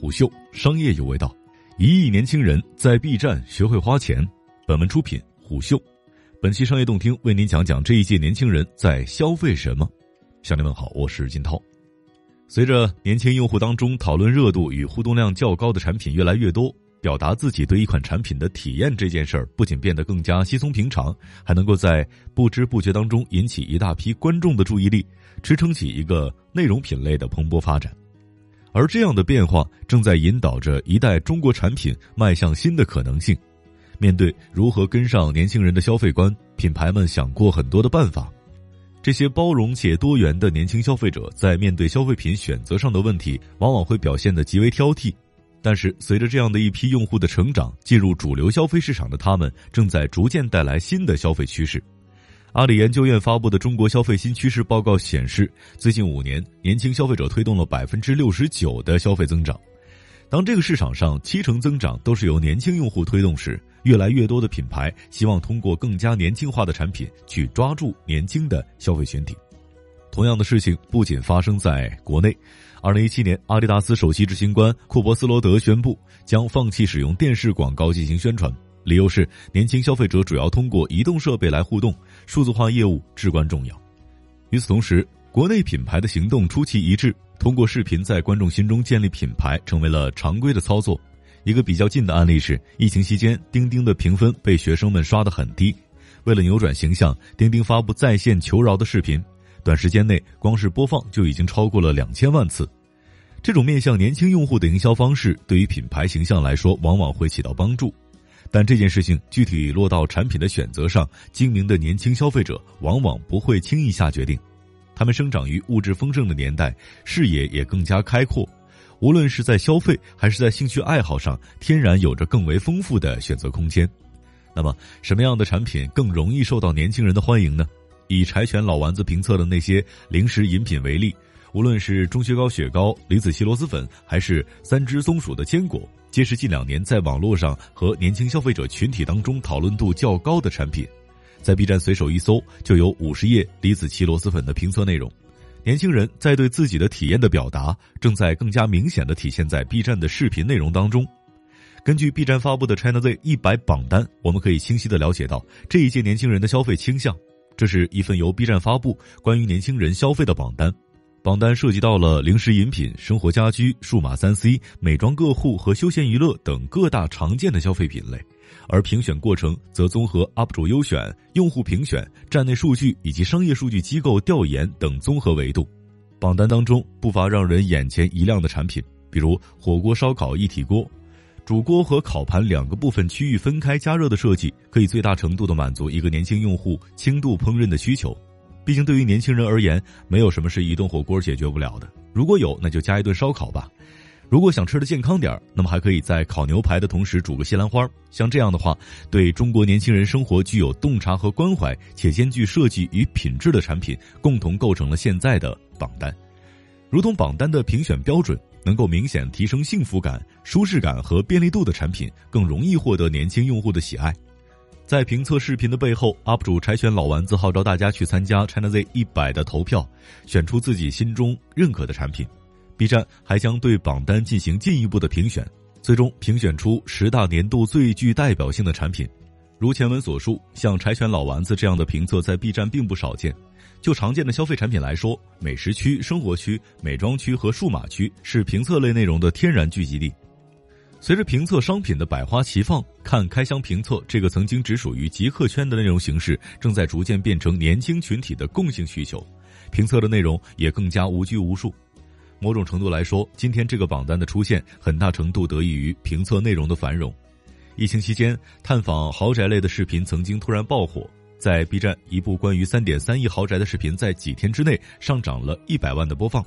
虎嗅，商业有味道。一亿年轻人在 B 站学会花钱。本文出品虎嗅。本期商业动听为您讲讲这一届年轻人在消费什么。向您问好，我是金涛。随着年轻用户当中讨论热度与互动量较高的产品越来越多，表达自己对一款产品的体验这件事儿不仅变得更加稀松平常，还能够在不知不觉当中引起一大批观众的注意力，支撑起一个内容品类的蓬勃发展。而这样的变化正在引导着一代中国产品迈向新的可能性。面对如何跟上年轻人的消费观，品牌们想过很多的办法。这些包容且多元的年轻消费者在面对消费品选择上的问题，往往会表现得极为挑剔。但是，随着这样的一批用户的成长，进入主流消费市场的他们，正在逐渐带来新的消费趋势。阿里研究院发布的《中国消费新趋势报告》显示，最近五年，年轻消费者推动了百分之六十九的消费增长。当这个市场上七成增长都是由年轻用户推动时，越来越多的品牌希望通过更加年轻化的产品去抓住年轻的消费群体。同样的事情不仅发生在国内，二零一七年，阿迪达斯首席执行官库珀斯罗德宣布将放弃使用电视广告进行宣传。理由是，年轻消费者主要通过移动设备来互动，数字化业务至关重要。与此同时，国内品牌的行动出奇一致，通过视频在观众心中建立品牌，成为了常规的操作。一个比较近的案例是，疫情期间，钉钉的评分被学生们刷得很低。为了扭转形象，钉钉发布在线求饶的视频，短时间内光是播放就已经超过了两千万次。这种面向年轻用户的营销方式，对于品牌形象来说，往往会起到帮助。但这件事情具体落到产品的选择上，精明的年轻消费者往往不会轻易下决定。他们生长于物质丰盛的年代，视野也更加开阔，无论是在消费还是在兴趣爱好上，天然有着更为丰富的选择空间。那么，什么样的产品更容易受到年轻人的欢迎呢？以柴犬老丸子评测的那些零食饮品为例，无论是钟薛高雪糕、李子柒螺蛳粉，还是三只松鼠的坚果。皆是近两年在网络上和年轻消费者群体当中讨论度较高的产品，在 B 站随手一搜就有五十页李子柒螺蛳粉的评测内容。年轻人在对自己的体验的表达，正在更加明显的体现在 B 站的视频内容当中。根据 B 站发布的 China Z 一百榜单，我们可以清晰的了解到这一届年轻人的消费倾向。这是一份由 B 站发布关于年轻人消费的榜单。榜单涉及到了零食、饮品、生活家居、数码三 C、美妆个护和休闲娱乐等各大常见的消费品类，而评选过程则综合 UP 主优选、用户评选、站内数据以及商业数据机构调研等综合维度。榜单当中不乏让人眼前一亮的产品，比如火锅烧烤一体锅，主锅和烤盘两个部分区域分开加热的设计，可以最大程度的满足一个年轻用户轻度烹饪的需求。毕竟，对于年轻人而言，没有什么是一顿火锅解决不了的。如果有，那就加一顿烧烤吧。如果想吃的健康点儿，那么还可以在烤牛排的同时煮个西兰花。像这样的话，对中国年轻人生活具有洞察和关怀，且兼具设计与品质的产品，共同构成了现在的榜单。如同榜单的评选标准，能够明显提升幸福感、舒适感和便利度的产品，更容易获得年轻用户的喜爱。在评测视频的背后，UP 主柴犬老丸子号召大家去参加 China Z 一百的投票，选出自己心中认可的产品。B 站还将对榜单进行进一步的评选，最终评选出十大年度最具代表性的产品。如前文所述，像柴犬老丸子这样的评测在 B 站并不少见。就常见的消费产品来说，美食区、生活区、美妆区和数码区是评测类内容的天然聚集地。随着评测商品的百花齐放，看开箱评测这个曾经只属于极客圈的内容形式，正在逐渐变成年轻群体的共性需求。评测的内容也更加无拘无束。某种程度来说，今天这个榜单的出现，很大程度得益于评测内容的繁荣。疫情期间，探访豪宅类的视频曾经突然爆火，在 B 站，一部关于三点三亿豪宅的视频，在几天之内上涨了一百万的播放。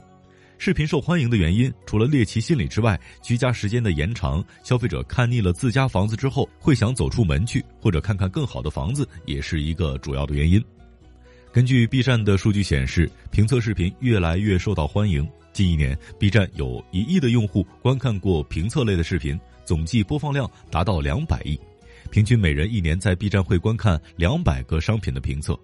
视频受欢迎的原因，除了猎奇心理之外，居家时间的延长，消费者看腻了自家房子之后，会想走出门去，或者看看更好的房子，也是一个主要的原因。根据 B 站的数据显示，评测视频越来越受到欢迎。近一年，B 站有一亿的用户观看过评测类的视频，总计播放量达到两百亿，平均每人一年在 B 站会观看两百个商品的评测。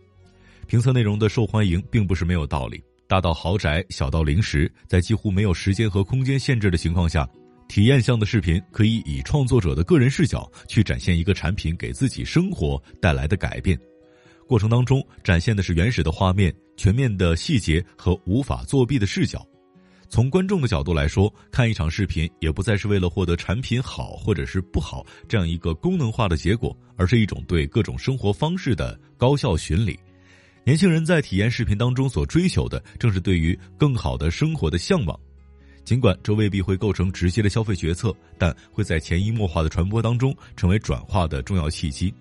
评测内容的受欢迎，并不是没有道理。大到豪宅，小到零食，在几乎没有时间和空间限制的情况下，体验向的视频可以以创作者的个人视角去展现一个产品给自己生活带来的改变，过程当中展现的是原始的画面、全面的细节和无法作弊的视角。从观众的角度来说，看一场视频也不再是为了获得产品好或者是不好这样一个功能化的结果，而是一种对各种生活方式的高效巡礼。年轻人在体验视频当中所追求的，正是对于更好的生活的向往。尽管这未必会构成直接的消费决策，但会在潜移默化的传播当中成为转化的重要契机。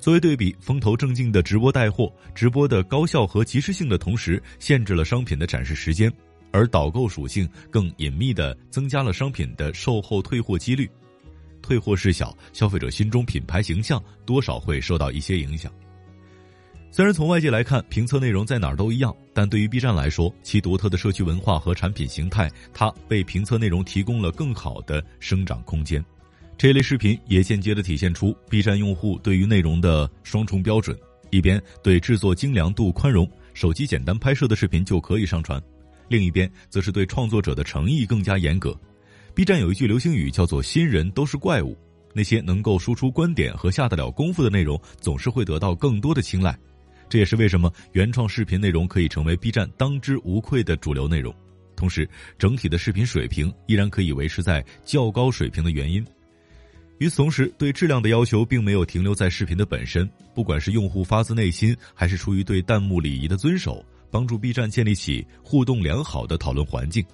作为对比，风头正劲的直播带货，直播的高效和及时性的同时，限制了商品的展示时间，而导购属性更隐秘的增加了商品的售后退货几率。退货事小，消费者心中品牌形象多少会受到一些影响。虽然从外界来看，评测内容在哪儿都一样，但对于 B 站来说，其独特的社区文化和产品形态，它为评测内容提供了更好的生长空间。这类视频也间接的体现出 B 站用户对于内容的双重标准：一边对制作精良度宽容，手机简单拍摄的视频就可以上传；另一边则是对创作者的诚意更加严格。B 站有一句流行语叫做“新人都是怪物”，那些能够输出观点和下得了功夫的内容，总是会得到更多的青睐。这也是为什么原创视频内容可以成为 B 站当之无愧的主流内容，同时整体的视频水平依然可以维持在较高水平的原因。与此同时，对质量的要求并没有停留在视频的本身，不管是用户发自内心，还是出于对弹幕礼仪的遵守，帮助 B 站建立起互动良好的讨论环境。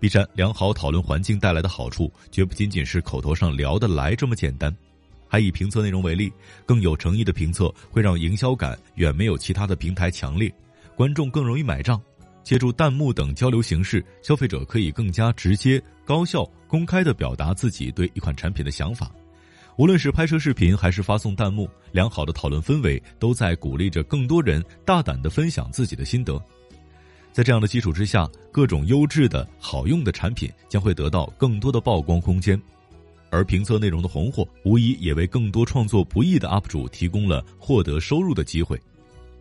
B 站良好讨论环境带来的好处，绝不仅仅是口头上聊得来这么简单。还以评测内容为例，更有诚意的评测会让营销感远没有其他的平台强烈，观众更容易买账。借助弹幕等交流形式，消费者可以更加直接、高效、公开地表达自己对一款产品的想法。无论是拍摄视频还是发送弹幕，良好的讨论氛围都在鼓励着更多人大胆地分享自己的心得。在这样的基础之下，各种优质的好用的产品将会得到更多的曝光空间。而评测内容的红火，无疑也为更多创作不易的 UP 主提供了获得收入的机会。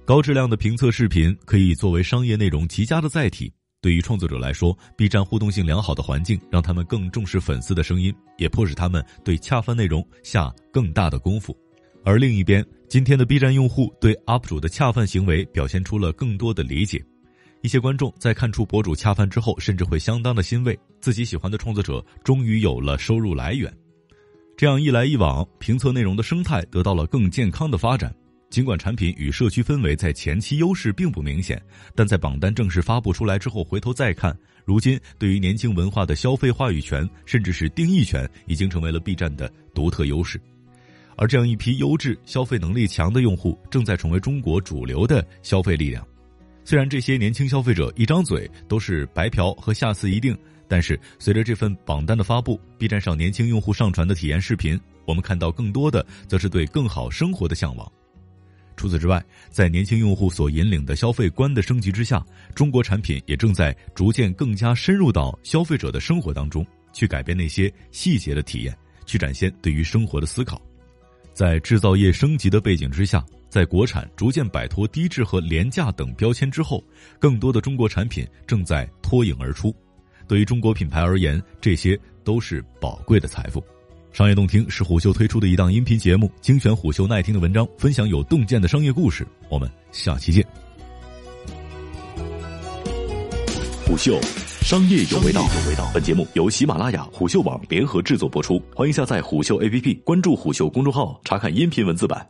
高质量的评测视频可以作为商业内容极佳的载体。对于创作者来说，B 站互动性良好的环境让他们更重视粉丝的声音，也迫使他们对恰饭内容下更大的功夫。而另一边，今天的 B 站用户对 UP 主的恰饭行为表现出了更多的理解。一些观众在看出博主恰饭之后，甚至会相当的欣慰，自己喜欢的创作者终于有了收入来源。这样一来一往，评测内容的生态得到了更健康的发展。尽管产品与社区氛围在前期优势并不明显，但在榜单正式发布出来之后，回头再看，如今对于年轻文化的消费话语权，甚至是定义权，已经成为了 B 站的独特优势。而这样一批优质、消费能力强的用户，正在成为中国主流的消费力量。虽然这些年轻消费者一张嘴都是白嫖和下次一定。但是，随着这份榜单的发布，B 站上年轻用户上传的体验视频，我们看到更多的则是对更好生活的向往。除此之外，在年轻用户所引领的消费观的升级之下，中国产品也正在逐渐更加深入到消费者的生活当中，去改变那些细节的体验，去展现对于生活的思考。在制造业升级的背景之下，在国产逐渐摆脱低质和廉价等标签之后，更多的中国产品正在脱颖而出。对于中国品牌而言，这些都是宝贵的财富。商业洞听是虎嗅推出的一档音频节目，精选虎嗅耐听的文章，分享有洞见的商业故事。我们下期见。虎嗅，商业有味道。本节目由喜马拉雅、虎嗅网联合制作播出，欢迎下载虎嗅 APP，关注虎嗅公众号，查看音频文字版。